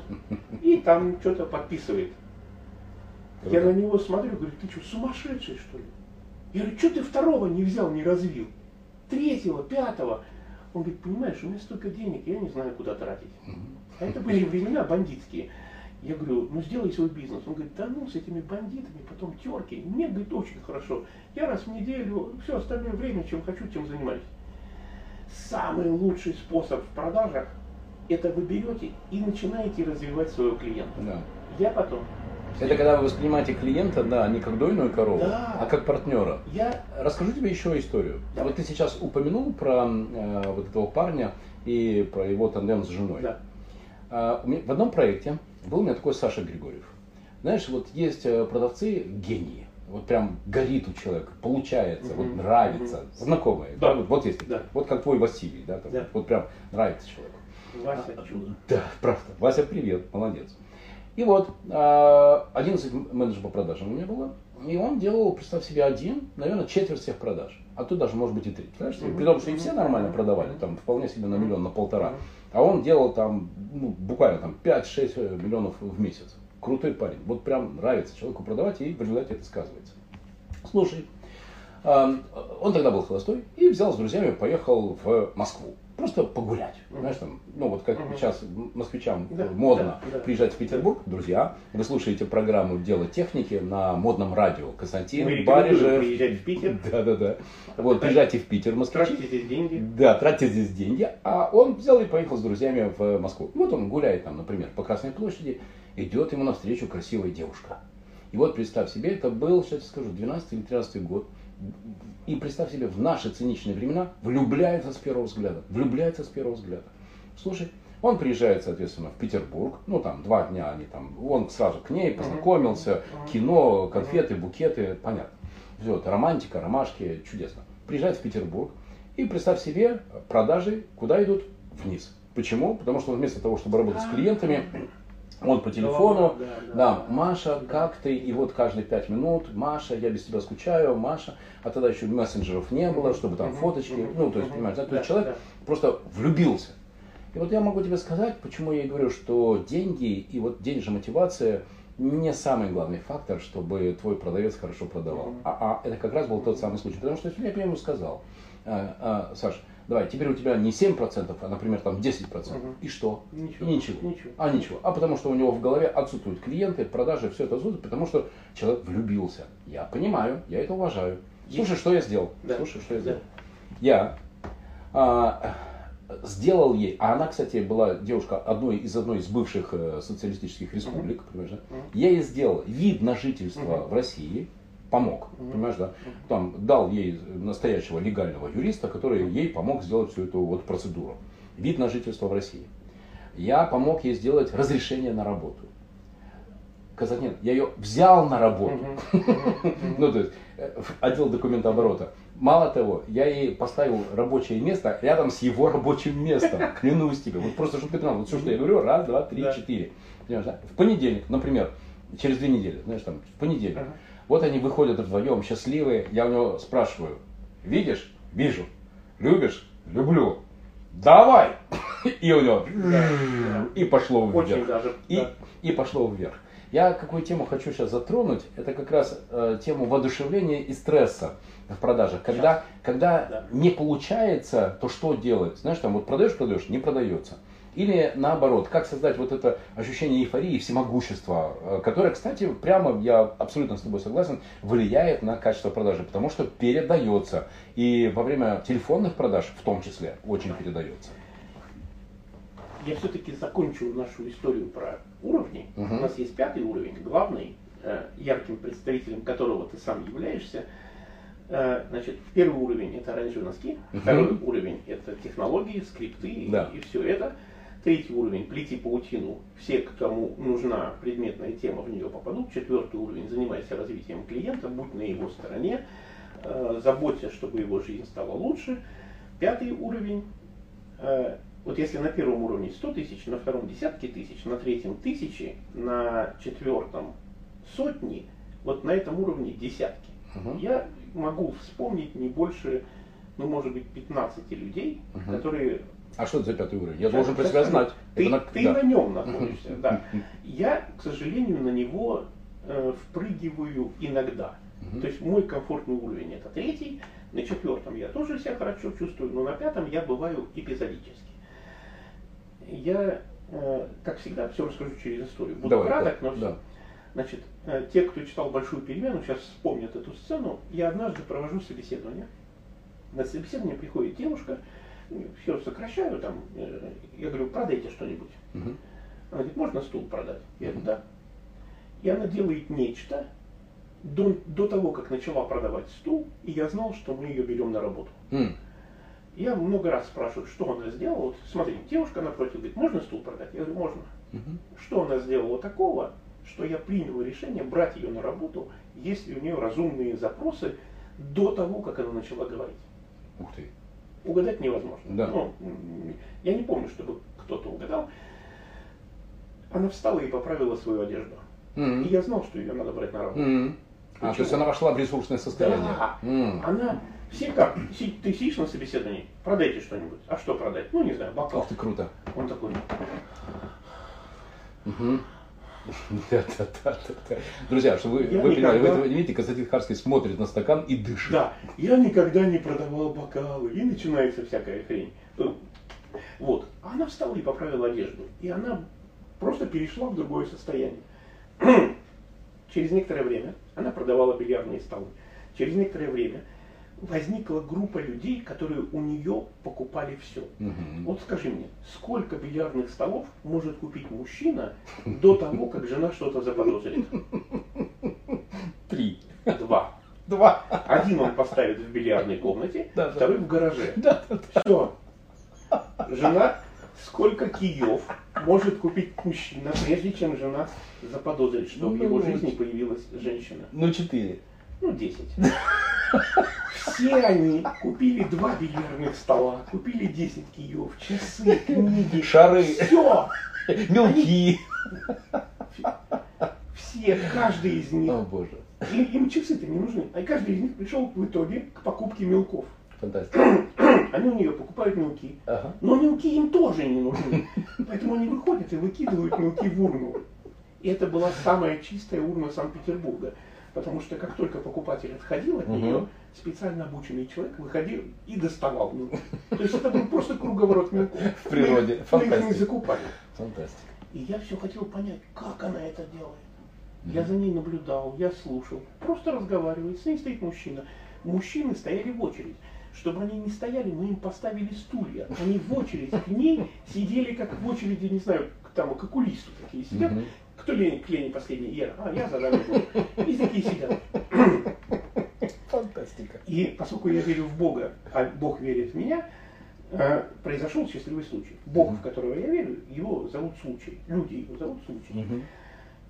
и там что-то подписывает. Я на него смотрю, говорю, ты что, сумасшедший что ли? Я говорю, что ты второго не взял, не развил? Третьего, пятого? Он говорит, понимаешь, у меня столько денег, я не знаю, куда тратить. А это были времена бандитские. Я говорю, ну сделай свой бизнес. Он говорит, да ну с этими бандитами, потом терки. Мне, говорит, очень хорошо. Я раз в неделю, все остальное время, чем хочу, тем занимаюсь. Самый лучший способ в продажах, это вы берете и начинаете развивать своего клиента. Да. Я потом, Это когда вы воспринимаете клиента, да, не как дойную корову, Да. а как партнера. я, Расскажу тебе еще историю. Давай. Вот ты сейчас упомянул про э, вот этого парня и про его тандем с женой. да, А, у меня- в одном проекте был у меня такой Саша Григорьев. Знаешь, вот есть э, продавцы гении. Вот прям горит у человека, получается, вот Мгм. нравится, знакомые. Да. Вот, вот есть, Да. вот как твой Василий, да, там, Да. вот прям нравится человеку. Вася чудо. Да, правда. Вася, привет, молодец. И вот, а, 11 менеджеров по продажам у меня было. И он делал, представь себе, один, наверное, четверть всех продаж. А тут даже, может быть, и три. Понимаешь? Мгм. При том, что и все нормально продавали, там вполне себе на миллион, на полтора. А он делал там, ну, буквально там 5-6 миллионов в месяц. Крутой парень. Вот прям нравится человеку продавать, и в результате это сказывается. Слушай, а, он тогда был холостой и взял с друзьями, поехал в Москву. Просто погулять. Знаешь, там, ну вот как Мгм. сейчас москвичам Да, модно да, да. приезжать в Петербург, друзья. Вы слушаете программу «Дело техники» на модном радио. Константин Мы Барижев. приезжать в Питер. Да, да, да. Вот, приезжайте в Питер, москвичи. Тратьте здесь деньги. Да, тратьте здесь деньги. А он взял и поехал с друзьями в Москву. И вот он гуляет там, например, по Красной площади, идет ему навстречу красивая девушка. И вот представь себе, это был, сейчас скажу, 12 или 13 год. И представь себе, в наши циничные времена влюбляется с первого взгляда. Влюбляется с первого взгляда. Слушай, Он приезжает, соответственно, в Петербург, ну там два дня они там, он сразу к ней познакомился, кино, конфеты, букеты, понятно. Все, это романтика, ромашки, чудесно. Приезжает в Петербург, и представь себе, продажи куда идут? Вниз. Почему? Потому что вместо того, чтобы работать с клиентами, он по телефону, да, да, да, Маша, как ты? И вот каждые пять минут, Маша, я без тебя скучаю, Маша. А тогда еще мессенджеров не было, чтобы там фоточки, ну, то есть, понимаешь, да? То есть человек просто влюбился. И вот я могу тебе сказать, почему я и говорю, что деньги и вот денежная мотивация не самый главный фактор, чтобы твой продавец хорошо продавал. А, а это как раз был тот самый случай. Потому что если я ему сказал, а, а, Саш, давай, теперь у тебя не 7%, а, например, там 10%. Угу. И что? Ничего. И ничего. ничего. А ничего. А потому что у него в голове отсутствуют клиенты, продажи, все это отсутствует, потому что человек влюбился. Я понимаю, я это уважаю. Слушай, что я сделал? Да. Слушай, что я Да. сделал? Я а, сделал ей, а она, кстати, была девушка одной из одной из бывших э, социалистических республик, понимаешь, да? Мгм. Я ей сделал вид на жительство Мгм. в России, помог, Мгм. понимаешь, да? Там дал ей настоящего легального юриста, который ей помог сделать всю эту вот процедуру. Вид на жительство в России. Я помог ей сделать разрешение на работу. Сказать нет, я ее взял на работу. Ну, то есть, э, отдел документооборота. Мало того, я ей поставил рабочее место рядом с его рабочим местом. Клянусь тебе. Вот просто, чтобы ты понимал, вот все, что я говорю, раз, два, три, четыре. В понедельник, например, через две недели, знаешь, там, в понедельник. Вот они выходят вдвоем, счастливые. Я у него спрашиваю, видишь? Вижу. Любишь? Люблю. Давай! И у него и пошло Очень вверх. даже. И, да. и пошло вверх. Я какую тему хочу сейчас затронуть, это как раз э, тему воодушевления и стресса в продажах. Когда, когда Да. не получается, то что делать? Знаешь, там вот продаешь, продаешь, не продается. Или наоборот, как создать вот это ощущение эйфории, всемогущества, э, которое, кстати, прямо, я абсолютно с тобой согласен, влияет на качество продажи, потому что передается. И во время телефонных продаж в том числе очень передается. Я все-таки закончу нашу историю про уровни. Мгм. У нас есть пятый уровень, главный, э, ярким представителем которого ты сам являешься. Э, Значит, первый уровень это оранжевые носки, Мгм. второй уровень это технологии, скрипты Да. и все это. Третий уровень плети паутину. Все, кому нужна предметная тема, в нее попадут. Четвертый уровень занимайся развитием клиента, будь на его стороне, э, заботься, чтобы его жизнь стала лучше. Пятый уровень Э, Вот если на первом уровне 100 тысяч, на втором десятки тысяч, на третьем тысячи, на четвертом сотни, вот на этом уровне десятки. Мгм. Я могу вспомнить не больше, ну может быть 15 людей, Мгм. которые... А что это за пятый уровень? Я должен про себя знать. Ты, на- ты да. на нем находишься, да. Я, к сожалению, на него э, впрыгиваю иногда. Мгм. То есть мой комфортный уровень это третий, на четвертом я тоже себя хорошо чувствую, но на пятом я бываю эпизодически. Я, э, как всегда, все расскажу через историю. Буду Давай, краток, да, но все. да. Значит, э, те, кто читал «Большую перемену», сейчас вспомнят эту сцену. Я однажды провожу собеседование. На собеседование приходит девушка, все сокращаю там, э, я говорю, продайте что-нибудь. Мгм. Она говорит, можно стул продать? Я говорю, да. И она делает нечто до, до того, как начала продавать стул, и я знал, что мы ее берем на работу. М. Я много раз спрашиваю, что она сделала. Вот смотри, девушка напротив говорит, можно стул продать? Я говорю, можно. Мгм. Что она сделала такого, что я принял решение брать ее на работу, если у нее разумные запросы до того, как она начала говорить. Ух ты. Угадать невозможно. Да. Ну, я не помню, чтобы кто-то угадал. Она встала и поправила свою одежду. М. И я знал, что ее надо брать на работу. М. А, то есть она вошла в ресурсное состояние. Да. М. Она, все как, ты сидишь на собеседовании, продайте что-нибудь. А что продать? Ну, не знаю, бокал. Ух ты, круто. Он такой, Мгм. Друзья, чтобы вы, вы понимали, вы не видите, Константин Харский смотрит на стакан и дышит. да, я никогда не продавал бокалы. И начинается всякая хрень. Ну, Вот. Она встала и поправила одежду. И она просто перешла в другое состояние. Через некоторое время она продавала бильярдные столы. Через некоторое время возникла группа людей, которые у нее покупали все. Мгм. Вот скажи мне, сколько бильярдных столов может купить мужчина до того, как жена что-то заподозрит? Три. Два. Два. Один он поставит в бильярдной комнате, Да, да. второй в гараже. Да, да, да. Все. Жена сколько киев может купить мужчина, прежде чем жена заподозрит, что в его Ну, жизни появилась женщина? Ну, четыре. Ну, 10. Все они купили два бильярдных стола, купили 10 киев, часы, книги. Шары. Все! Мелки. Все, каждый из них. О, боже. И- Им часы-то не нужны. А каждый из них пришел в итоге к покупке мелков. Фантастика. Они у нее покупают мелки. Ага. Но мелки им тоже не нужны. Поэтому они выходят и выкидывают мелки в урну. И это была самая чистая урна Санкт-Петербурга. Потому что как только покупатель отходил от нее, специально обученный человек выходил и доставал мелки. То есть это был просто круговорот мелков. В природе. Мы их- мы их не Фантастика. закупали. Фантастика. И я все хотел понять, как она это делает. Я за ней наблюдал, я слушал, просто разговаривает. С ней стоит мужчина. Мужчины стояли в очередь. Чтобы они не стояли, мы им поставили стулья. Они в очередь к ней сидели, как в очереди, не знаю, там, к окулисту такие сидят. Мгм. Кто Лене, к Лене последний? Я. А, я за вами буду. И такие сидят. Фантастика. И поскольку я верю в Бога, а Бог верит в меня, э, произошел счастливый случай. Бог, в которого я верю, его зовут случай. Люди его зовут случай.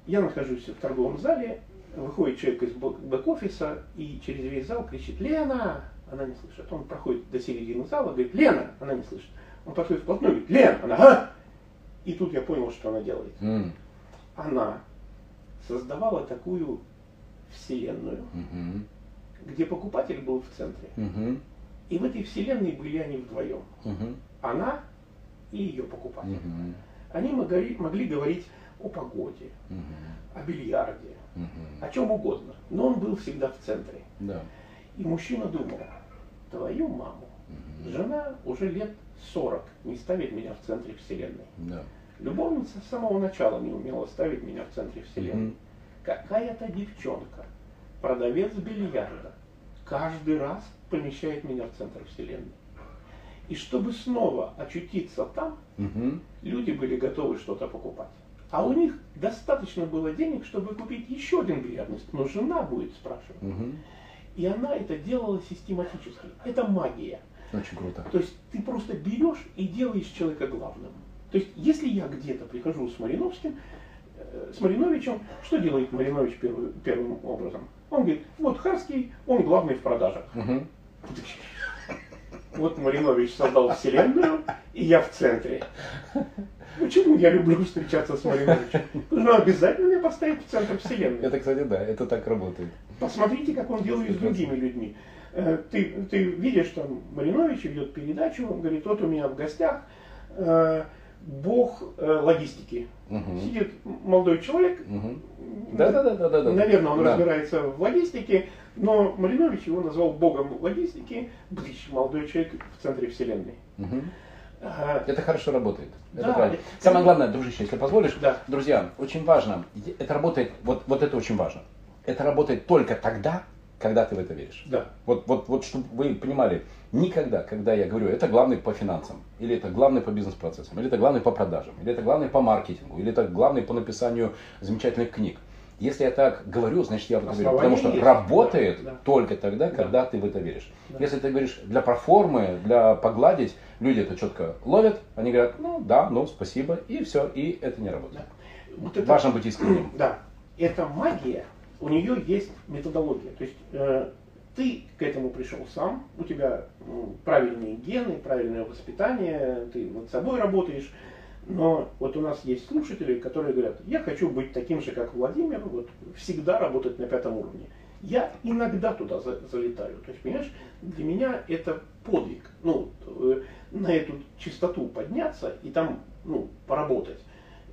Я нахожусь в торговом зале, выходит человек из бэк- бэк-офиса и через весь зал кричит «Лена!» Она не слышит. Он проходит до середины зала, говорит «Лена!» Она не слышит. Он подходит вплотную, говорит «Лена!» Она «А!» И тут я понял, что она делает. Она создавала такую вселенную, Мгм. где покупатель был в центре. Мгм. И в этой вселенной были они вдвоем. Мгм. Она и ее покупатель. Мгм. Они могли, могли говорить о погоде, Мгм. о бильярде, Мгм. о чем угодно. Но он был всегда в центре. Да. И мужчина думал, твою маму, Мгм. жена уже лет 40 не ставит меня в центре вселенной. Да. Любовница с самого начала не умела ставить меня в центре вселенной. Мгм. Какая-то девчонка, продавец бильярда, каждый раз помещает меня в центр вселенной. И чтобы снова очутиться там, Мгм. люди были готовы что-то покупать. А у них достаточно было денег, чтобы купить еще один бильярдный стол. Но жена будет спрашивать. Мгм. И она это делала систематически. Это магия. Очень круто. То есть ты просто берешь и делаешь человека главным. То есть если я где-то прихожу с Мариновским, э, с Мариновичем, что делает Маринович первый- первым образом? Он говорит, вот Харский, он главный в продажах. Мгм. Вот Маринович создал вселенную, и я в центре. Почему я люблю встречаться с Мариновичем? Он обязательно меня поставить в центр вселенной. Это, кстати, да, это так работает. Посмотрите, как он делает с другими людьми. Э, Ты, ты видишь, там Маринович ведет передачу, он говорит, вот у меня в гостях э, бог э, логистики. Мгм. Сидит молодой человек, Мгм. Да-да-да-да-да. наверное, он Да. разбирается в логистике, но Маринович его назвал богом логистики, Блич, молодой человек в центре вселенной. А, Это хорошо работает. Это Да, правильно. это- Самое главное, дружище, если позволишь, Да. друзья, очень важно, это работает, вот, вот это очень важно. Это работает только тогда, когда ты в это веришь. Да. Вот, вот, вот, чтобы вы понимали, никогда, когда я говорю, это главный по финансам, или это главный по бизнес-процессам, или это главный по продажам, или это главный по маркетингу, или это главный по написанию замечательных книг. Если я так говорю, значит я в это верю. Потому что есть. работает Да, да. только тогда, Да. когда ты в это веришь. Да. Если ты говоришь для проформы, для погладить, люди это четко ловят, они говорят, ну да, ну спасибо, и все, и это не работает. Вот это- Важно быть искренним. Да. Эта магия, у нее есть методология. То есть э, ты к этому пришел сам, у тебя м, правильные гены, правильное воспитание, ты над собой работаешь. Но вот у нас есть слушатели, которые говорят, я хочу быть таким же, как Владимир, вот всегда работать на пятом уровне. Я иногда туда за- залетаю. То есть, понимаешь, для меня это подвиг. Ну, э, на эту чистоту подняться и там, ну, поработать.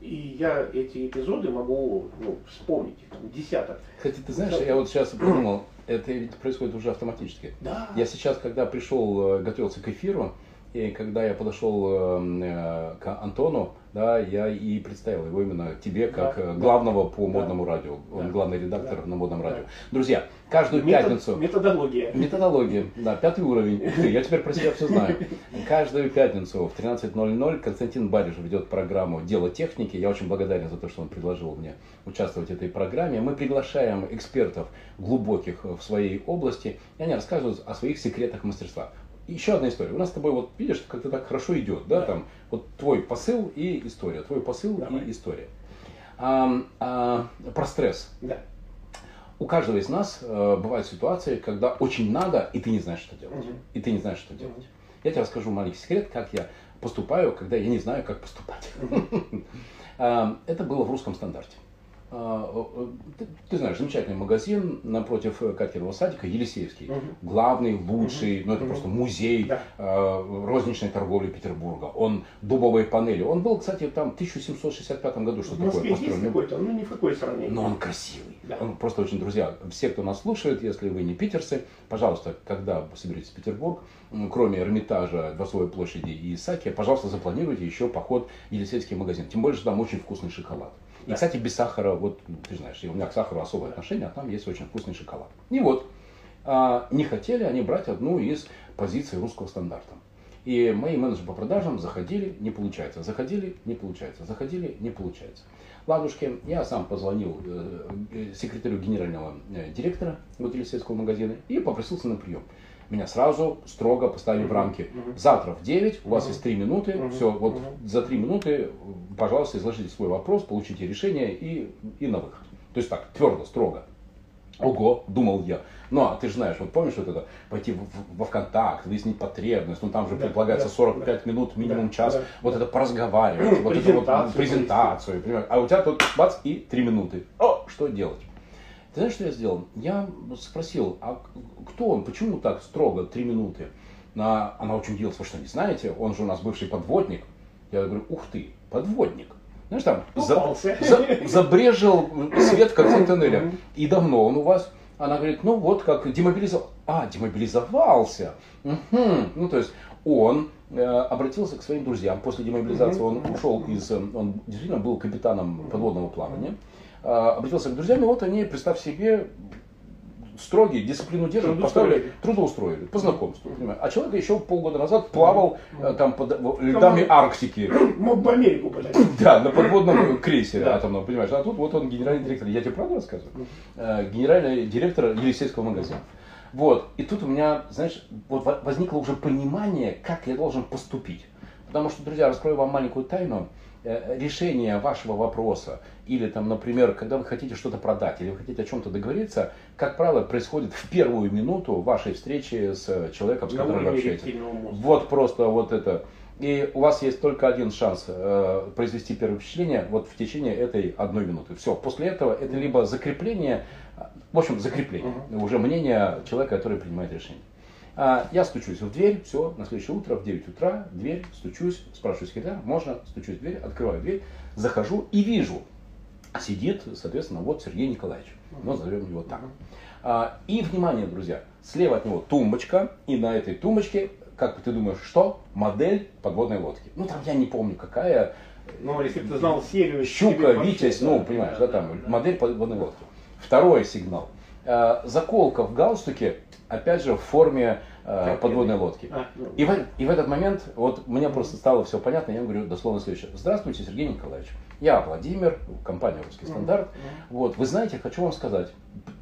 И я эти эпизоды могу ну, вспомнить, там десяток. Кстати, ты знаешь, я вот сейчас подумал, это ведь происходит уже автоматически. Да. Я сейчас, когда пришел, э, готовился к эфиру, и когда я подошел э, э, к Антону, да, я и представил его именно тебе как Да, э, да. главного по Да. модному радио. Он Да. главный редактор Да. на модном Да. радио. Друзья, каждую Метод- пятницу... Методология. Методология, да, пятый уровень. Я теперь про себя все знаю. Каждую пятницу в 13.00 Константин Бариш ведет программу «Дело техники». Я очень благодарен за то, что он предложил мне участвовать в этой программе. Мы приглашаем экспертов глубоких в своей области, и они рассказывают о своих секретах мастерства. Еще одна история. У нас с тобой, вот видишь, как-то так хорошо идет, да, Да. там, вот твой посыл и история, твой посыл Давай. и история. А, а, про стресс. Да. У каждого из нас э, бывают ситуации, когда очень надо, и ты не знаешь, что делать. Мгм. И ты не знаешь, что делать. Я тебе расскажу маленький секрет, как я поступаю, когда я не знаю, как поступать. Это было в русском стандарте. А, Ты, ты знаешь, замечательный магазин напротив э, Каткиного садика, Елисеевский. Мгм. Главный, лучший, ну это Мгм. просто музей Да. э, розничной торговли Петербурга. Он дубовые панели. Он был, кстати, там в 1765 году, что В такое Москве есть построен. какой-то, ну ни в какое сравнение. Но он красивый. Да. Он просто очень, друзья, все, кто нас слушает, если вы не питерцы, пожалуйста, когда соберетесь в Петербург, кроме Эрмитажа, Дворцовой площади и Исаки, пожалуйста, запланируйте еще поход в Елисейский магазин. Тем более, что там очень вкусный шоколад. И, кстати, без сахара, вот ну, ты знаешь, у меня к сахару особое отношение, а там есть очень вкусный шоколад. И вот, а, не хотели они брать одну из позиций русского стандарта. И мои менеджеры по продажам заходили, не получается, заходили, не получается, заходили, не получается. Ладушки, я сам позвонил э, э, секретарю генерального э, директора вот Елисейского магазина и попросился на прием. Меня сразу строго поставили в рамки. Завтра в 9, у вас есть 3 минуты, все, вот за 3 минуты, пожалуйста, изложите свой вопрос, получите решение и, и на выход. То есть так, твердо, строго. Ого, думал я. Ну, а ты же знаешь, вот помнишь вот это, пойти в- в- во ВКонтакт, выяснить потребность, ну там же Да, предполагается да, 45 минут, минимум Да, час, да. вот это поразговаривать, вот это вот Презентацию презентацию, понимаешь? а у тебя тут бац и 3 минуты. О, что делать? Ты знаешь, что я сделал? Я спросил, а кто он, почему так строго, 3 минуты? На- Она очень удивилась, вы что, не знаете, он же у нас бывший подводник. Я говорю, ух ты, подводник. Знаешь, там за- за- забрежил свет в конце тоннеля. И давно он у вас? Она говорит, ну вот как демобилизовал. А, демобилизовался. Мгм. Ну, то есть он э, обратился к своим друзьям. После демобилизации он ушел из... э, Он действительно был капитаном подводного плавания. А, Обратился к друзьям, и вот они, представь себе, строгие, дисциплину держат, Трудоустроили. поставили, трудоустроили, по знакомству. понимаешь. А человек еще полгода назад плавал э, там под э, льдами Команда. Арктики. Мог бы Америку подать. Да, на подводном крейсере Да. атомном, понимаешь. А тут вот он генеральный директор, я тебе правду рассказываю? Э, Генеральный директор Елисейского магазина. Вот, и тут у меня, знаешь, вот во- возникло уже понимание, как я должен поступить. Потому что, друзья, раскрою вам маленькую тайну. Э, Решение вашего вопроса, или там, например, когда вы хотите что-то продать, или вы хотите о чем-то договориться, как правило, происходит в первую минуту вашей встречи с человеком, с На которым вы общаетесь. Вот просто вот это. И у вас есть только один шанс э, произвести первое впечатление вот в течение этой одной минуты. Все. После этого это либо закрепление, э, в общем, закрепление уже мнения человека, который принимает решение. А, я стучусь в дверь, все, на следующее утро в 9 утра, дверь, стучусь, спрашиваю секретаря, можно, стучусь в дверь, открываю дверь, захожу и вижу, сидит, соответственно, вот Сергей Николаевич, ну, назовем его так. А, и, внимание, друзья, слева от него тумбочка, и на этой тумбочке, как ты думаешь, что? Модель подводной лодки. Ну, там я не помню, какая, Ну, если бы ты знал серию... щука, витязь, да, ну, понимаешь, да, там, да. модель подводной лодки. Второй сигнал. Заколка в галстуке, опять же, в форме э, подводной лодки. А, ну, И в, и в этот момент, вот мне просто стало все понятно, я говорю дословно следующее. Здравствуйте, Сергей Николаевич. Я Владимир, компания «Русский стандарт». Вот, вы знаете, хочу вам сказать,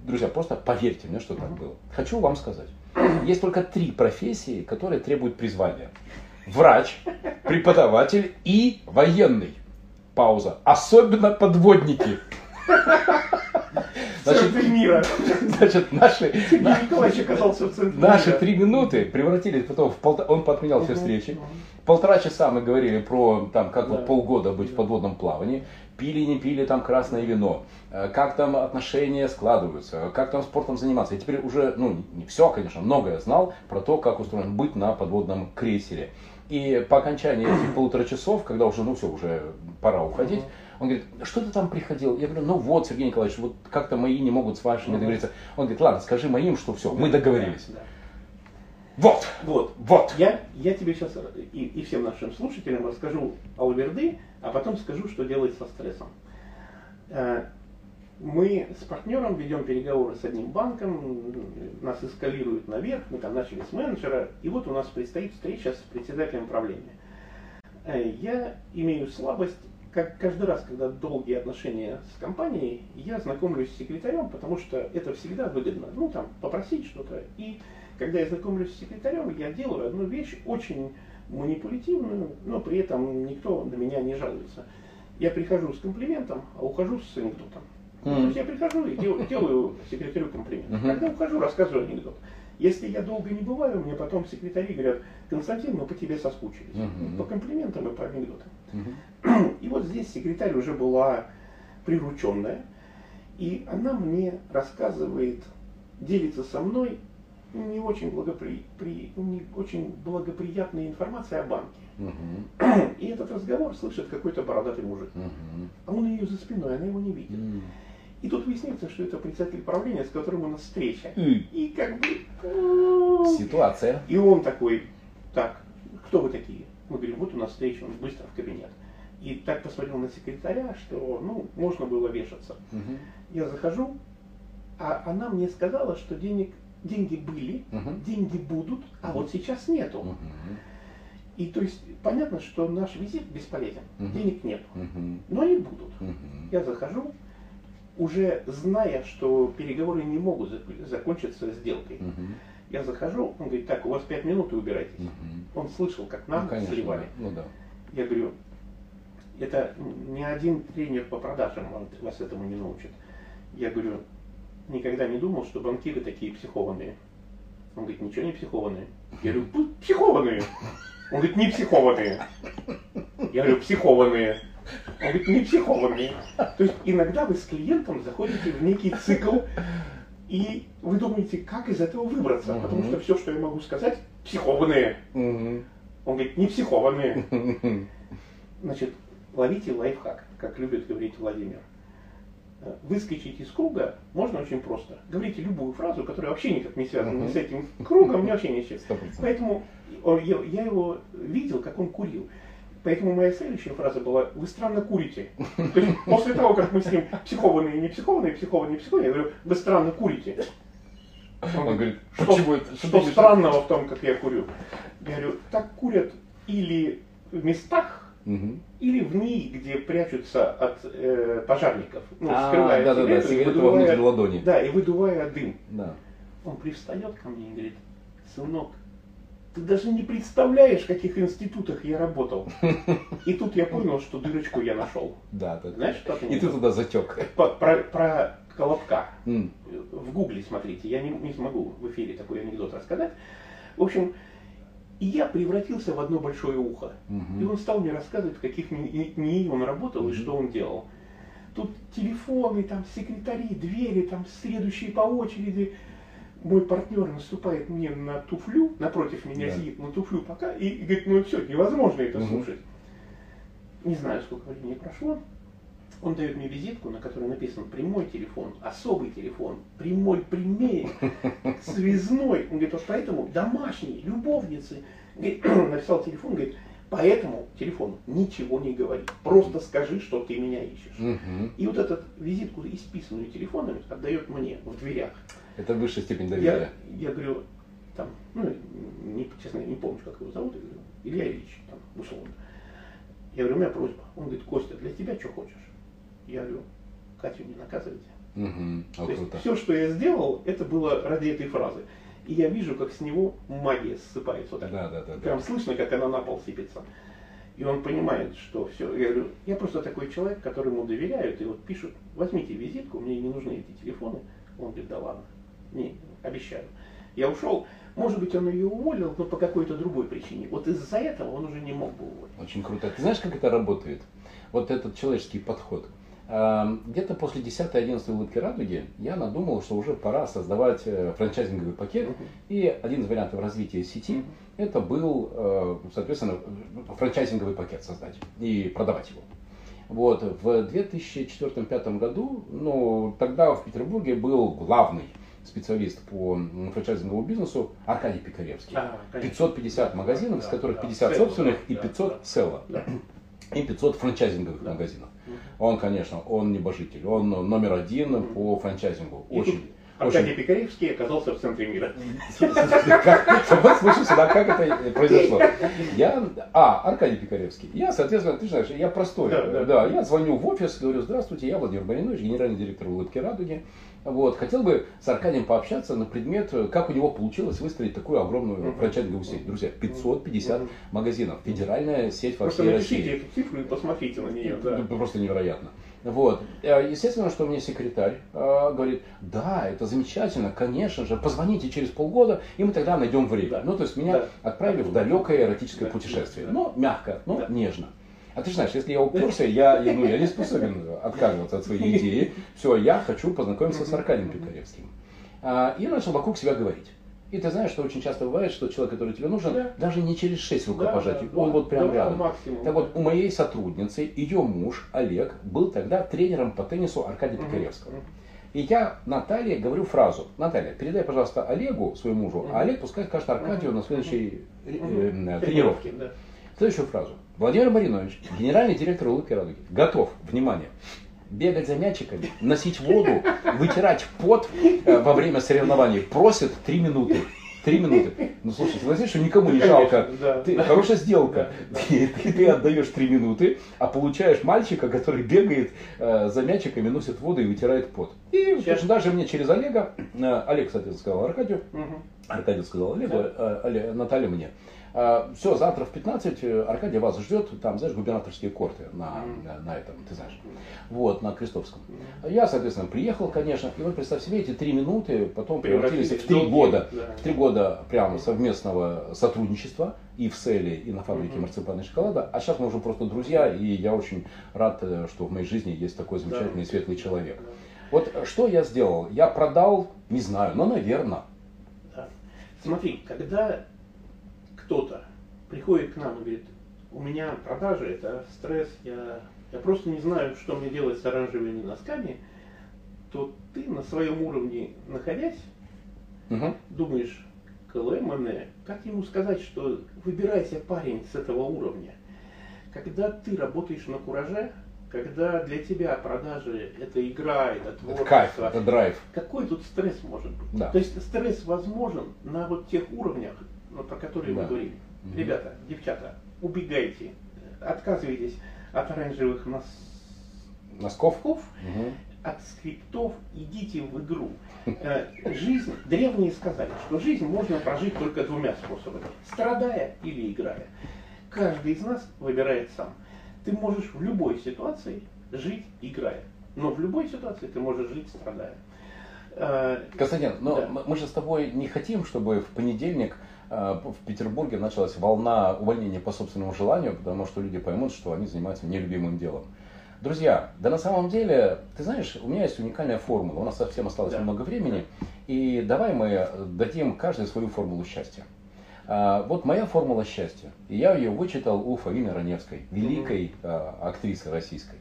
друзья, просто поверьте мне, что так было. Хочу вам сказать, есть только три профессии, которые требуют призвания. Врач, преподаватель и военный. Пауза. Особенно подводники. Значит, Центр мира. значит наши, Сергей Николаевич оказался в центре Наши мира. три минуты превратились потом в полтора... Он подменял все встречи. Полтора часа мы говорили про, там, как Да. вот полгода быть в подводном плавании. Пили, не пили там красное вино. Э, Как там отношения складываются. Как там спортом заниматься. Я теперь уже, ну, не все, конечно, многое знал про то, как устроен быть на подводном крейсере. И по окончании этих полутора часов, когда уже, ну все, уже пора уходить, он говорит, что ты там приходил? Я говорю, ну вот, Сергей Николаевич, вот как-то мои не могут с вашими договориться. Он говорит, ладно, скажи моим, что все, мы договорились. Да, да. Вот, Вот. вот. Я, я тебе сейчас и, и всем нашим слушателям расскажу алверды, а потом скажу, что делать со стрессом. Э, Мы с партнером ведем переговоры с одним банком, нас эскалируют наверх, мы там начали с менеджера, и вот у нас предстоит встреча с председателем правления. Э, Я имею слабость, как каждый раз, когда долгие отношения с компанией, я знакомлюсь с секретарем, потому что это всегда выгодно. Ну, там, попросить что-то. И когда я знакомлюсь с секретарем, я делаю одну вещь очень манипулятивную, но при этом никто на меня не жалуется. Я прихожу с комплиментом, а ухожу с анекдотом. Mm. То есть я прихожу и делаю, делаю секретарю комплимент. Mm-hmm. Когда ухожу, рассказываю анекдот. Если я долго не бываю, мне потом секретари говорят, Константин, мы по тебе соскучились. Mm-hmm. По комплиментам и по анекдотам. Mm-hmm. И вот здесь секретарь уже была прирученная, и она мне рассказывает, делится со мной не очень, благопри... при... не очень благоприятной информацией о банке. Uh-huh. И этот разговор слышит какой-то бородатый мужик. Uh-huh. А он ее за спиной, она его не видит. Uh-huh. И тут выясняется, что это председатель правления, с которым у нас встреча. Uh-huh. И как бы... Ну, Ситуация. И он такой, так, кто вы такие? Мы говорим, вот у нас встреча, он быстро в кабинет. И так посмотрел на секретаря, что, ну, можно было вешаться. Uh-huh. Я захожу, а она мне сказала, что денег деньги были, угу. деньги будут, а угу. вот сейчас нету. Угу. И то есть понятно, что наш визит бесполезен, угу. денег нет, угу. но они будут. Угу. Я захожу, уже зная, что переговоры не могут закончиться сделкой. Угу. Я захожу, он говорит, так, у вас пять минут и убирайтесь. Угу. Он слышал, как нам ну, конечно, сливали. Ну, да. Я говорю, это ни один тренер по продажам вас этому не научит. Я говорю, никогда не думал, что банкиры такие психованные. Он говорит, ничего не психованные. Я говорю, психованные. Он говорит, не психованные. Я говорю, психованные. Он говорит, не психованные. То есть иногда вы с клиентом заходите в некий цикл, и вы думаете, как из этого выбраться, потому что все, что я могу сказать, психованные. Он говорит, не психованные. Значит, ловите лайфхак, как любит говорить Владимир выскочить из круга можно очень просто. Говорите любую фразу, которая вообще никак не связана ни с этим кругом, ни вообще чем. Поэтому я, я его видел, как он курил. Поэтому моя следующая фраза была «Вы странно курите». То есть после того, как мы с ним психованные, не психованные, психованные, психованные, я говорю «Вы странно курите». Он, он говорит, что, это, что, что странного в том, как я курю? Я говорю, так курят или в местах, Угу. Или в НИИ, где прячутся от э, пожарников, ну, а, скрывая да, сигарету, да, да, и выдувая, ладони. Да, и выдувая дым. Да. Он привстает ко мне и говорит, сынок, ты даже не представляешь, в каких институтах я работал. И тут я понял, что дырочку я нашел. Да, да. Знаешь, что ты И ты туда затек. Про, про Колобка. Mm. В гугле смотрите, я не, не смогу в эфире такой анекдот рассказать. В общем, и я превратился в одно большое ухо. Угу. И он стал мне рассказывать, в каких НИИ он работал угу. и что он делал. Тут телефоны, там секретари, двери, там следующие по очереди. Мой партнер наступает мне на туфлю, напротив меня да. сидит на туфлю пока, и, и говорит, ну все, невозможно это угу. слушать. Не знаю, сколько времени прошло. Он дает мне визитку, на которой написано прямой телефон, особый телефон, прямой прямее, связной. Он говорит, вот поэтому домашний, любовницы. Говорит, написал телефон, говорит, поэтому телефон ничего не говори. Просто скажи, что ты меня ищешь. И вот эту визитку, исписанную телефонами, отдает мне в дверях. Это высшая степень доверия. Я, я говорю, там, ну, не, честно, не помню, как его зовут, я говорю, Илья Ильич, там, условно. Я говорю, у меня просьба. Он говорит, Костя, для тебя что хочешь? Я говорю, Катю не наказывайте. Угу. О, То есть все, что я сделал, это было ради этой фразы. И я вижу, как с него магия ссыпается. Вот так. Да, да, да, Прям да. слышно, как она на пол сыпется. И он понимает, что все. Я говорю, я просто такой человек, которому доверяют, и вот пишут, возьмите визитку, мне не нужны эти телефоны. Он говорит, да ладно, не, обещаю. Я ушел, может быть, он ее уволил, но по какой-то другой причине. Вот из-за этого он уже не мог бы уволить. Очень круто. Ты знаешь, как это работает? Вот этот человеческий подход – Эм, где-то после 10-11 улыбки радуги я надумал, что уже пора создавать э, франчайзинговый пакет. И один из вариантов развития сети это был, э, соответственно, франчайзинговый пакет создать и продавать его. Вот. В 2004-2005 году, ну, тогда в Петербурге был главный специалист по франчайзинговому бизнесу Аркадий Пикаревский. А, 550 магазинов, да, из которых 50 да, собственных да, и 500 села. Да. И 500 франчайзинговых да. магазинов. Он, конечно, он небожитель, он номер один по франчайзингу. Очень. Аркадий Пикаревский оказался в центре мира. Вот слушай сюда, как это произошло. Я, а, Аркадий Пикаревский. Я, соответственно, ты знаешь, я простой. Да, да. Да, я звоню в офис, говорю, здравствуйте, я Владимир Маринович, генеральный директор «Улыбки Радуги». Вот, хотел бы с Аркадием пообщаться на предмет, как у него получилось выстроить такую огромную Мгм. франчайзинговую сеть. Друзья, 550 Мгм. магазинов, федеральная сеть во Просто всей напишите России. эту цифру и посмотрите на нее. Да. Просто невероятно. Вот. Э, Естественно, что мне секретарь э, говорит, да, это замечательно, конечно же, позвоните через полгода, и мы тогда найдем время. Да. Ну, то есть меня Да. отправили в далекое эротическое Да. путешествие. Да. Но мягко, но Да. нежно. А ты же знаешь, если я уперся, я, я, ну, я не способен отказываться от своей идеи. Все, я хочу познакомиться с Аркадием Пикаревским. А, И начал вокруг себя говорить. И ты знаешь, что очень часто бывает, что человек, который тебе нужен, Да. даже не через шесть Да, рукопожатий, да, он да, вот прям да, рядом. максимум. Так вот, у моей сотрудницы, ее муж Олег был тогда тренером по теннису Аркадия Мгм. Пикаревского. И я Наталье говорю фразу. Наталья, передай, пожалуйста, Олегу, своему мужу, Мгм. а Олег пускай скажет Аркадию Мгм. на следующей э, Мгм. э, тренировке. Да. Следующую фразу. Владимир Маринович, генеральный директор «Улыбки Радуги», готов, внимание, бегать за мячиками, носить воду, вытирать пот э, во время соревнований. Просит три минуты. Три минуты. Ну слушай, согласись, что никому не жалко. да. Ты, хорошая сделка. Да, да. Ты, ты- ты отдаешь три минуты, а получаешь мальчика, который бегает э, за мячиками, носит воду и вытирает пот. И точно даже мне через Олега, э, Олег, кстати, сказал Аркадию, Мгм. Аркадий сказал Олегу, э, Оле- Наталья мне. Все, завтра в 15 э, Аркадий вас ждет, там, знаешь, губернаторские корты на, на, этом, ты знаешь, вот, на Крестовском. Я, соответственно, приехал, конечно, и вот представь себе, эти три минуты потом превратились в три года, да. в три года прямо совместного сотрудничества и в селе, и на фабрике марципана и шоколада, а сейчас мы уже просто друзья, и я очень рад, э, что в моей жизни есть такой замечательный светлый человек. Да. Вот э, что я сделал? Я продал, не знаю, но, наверное, Да. Смотри, когда кто-то приходит к нам и говорит, у меня продажи, это стресс, я, я просто не знаю, что мне делать с оранжевыми носками, то ты на своем уровне, находясь, Мгм. думаешь, КЛМ, как ему сказать, что выбирайся, парень, с этого уровня. Когда ты работаешь на кураже, когда для тебя продажи это игра, это это творчество, кайф, это драйв. какой тут стресс может быть? Да. То есть стресс возможен на вот тех уровнях, ну, про которые Да. мы говорили. Мгм. Ребята, девчата, убегайте, отказывайтесь от оранжевых Носков? носков, Мгм. от скриптов, идите в игру. Э, Жизнь, древние сказали, что жизнь можно прожить только двумя способами, страдая или играя. Каждый из нас выбирает сам. Ты можешь в любой ситуации жить играя, но в любой ситуации ты можешь жить страдая. Э, Константин, но Да. мы- же с тобой не хотим, чтобы в понедельник в Петербурге началась волна увольнения по собственному желанию, потому что люди поймут, что они занимаются нелюбимым делом. Друзья, да на самом деле, ты знаешь, у меня есть уникальная формула, у нас совсем осталось Да. немного времени, и давай мы дадим каждый свою формулу счастья. А, Вот моя формула счастья, и я ее вычитал у Фаины Раневской, великой а, актрисы российской.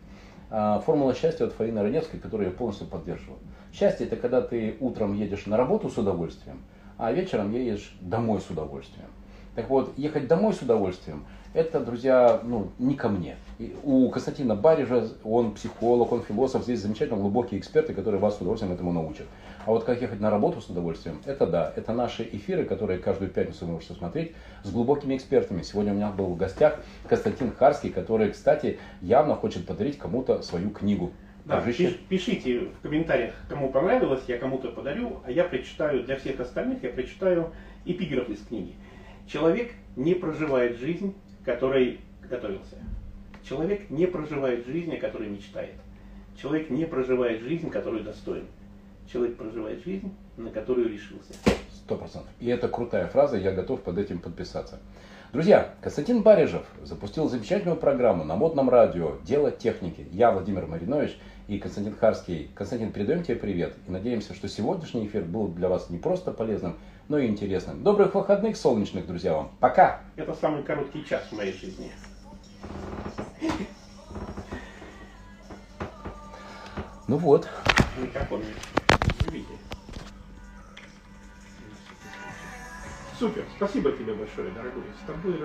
А, Формула счастья от Фаины Раневской, которую я полностью поддерживаю. Счастье это когда ты утром едешь на работу с удовольствием, а вечером едешь домой с удовольствием. Так вот, ехать домой с удовольствием, это, друзья, ну, не ко мне. И у Константина Барижа, он психолог, он философ, здесь замечательно глубокие эксперты, которые вас с удовольствием этому научат. А вот как ехать на работу с удовольствием, это да, это наши эфиры, которые каждую пятницу вы можете смотреть с глубокими экспертами. Сегодня у меня был в гостях Константин Харский, который, кстати, явно хочет подарить кому-то свою книгу. Да, пиш- пишите в комментариях, кому понравилось, я кому-то подарю, а я прочитаю для всех остальных, я прочитаю эпиграф из книги. Человек не проживает жизнь, которой готовился. Человек не проживает жизнь, о которой мечтает. Человек не проживает жизнь, которую достоин. Человек проживает жизнь, на которую решился. Сто процентов. И это крутая фраза, я готов под этим подписаться. Друзья, Константин Барижев запустил замечательную программу на модном радио «Дело техники». Я, Владимир Маринович и Константин Харский. Константин, передаем тебе привет и надеемся, что сегодняшний эфир был для вас не просто полезным, но и интересным. Добрых выходных солнечных, друзья, вам. Пока! Это самый короткий час в моей жизни. Ну вот. Микрофон. Супер. Спасибо тебе большое, дорогой. С тобой раз-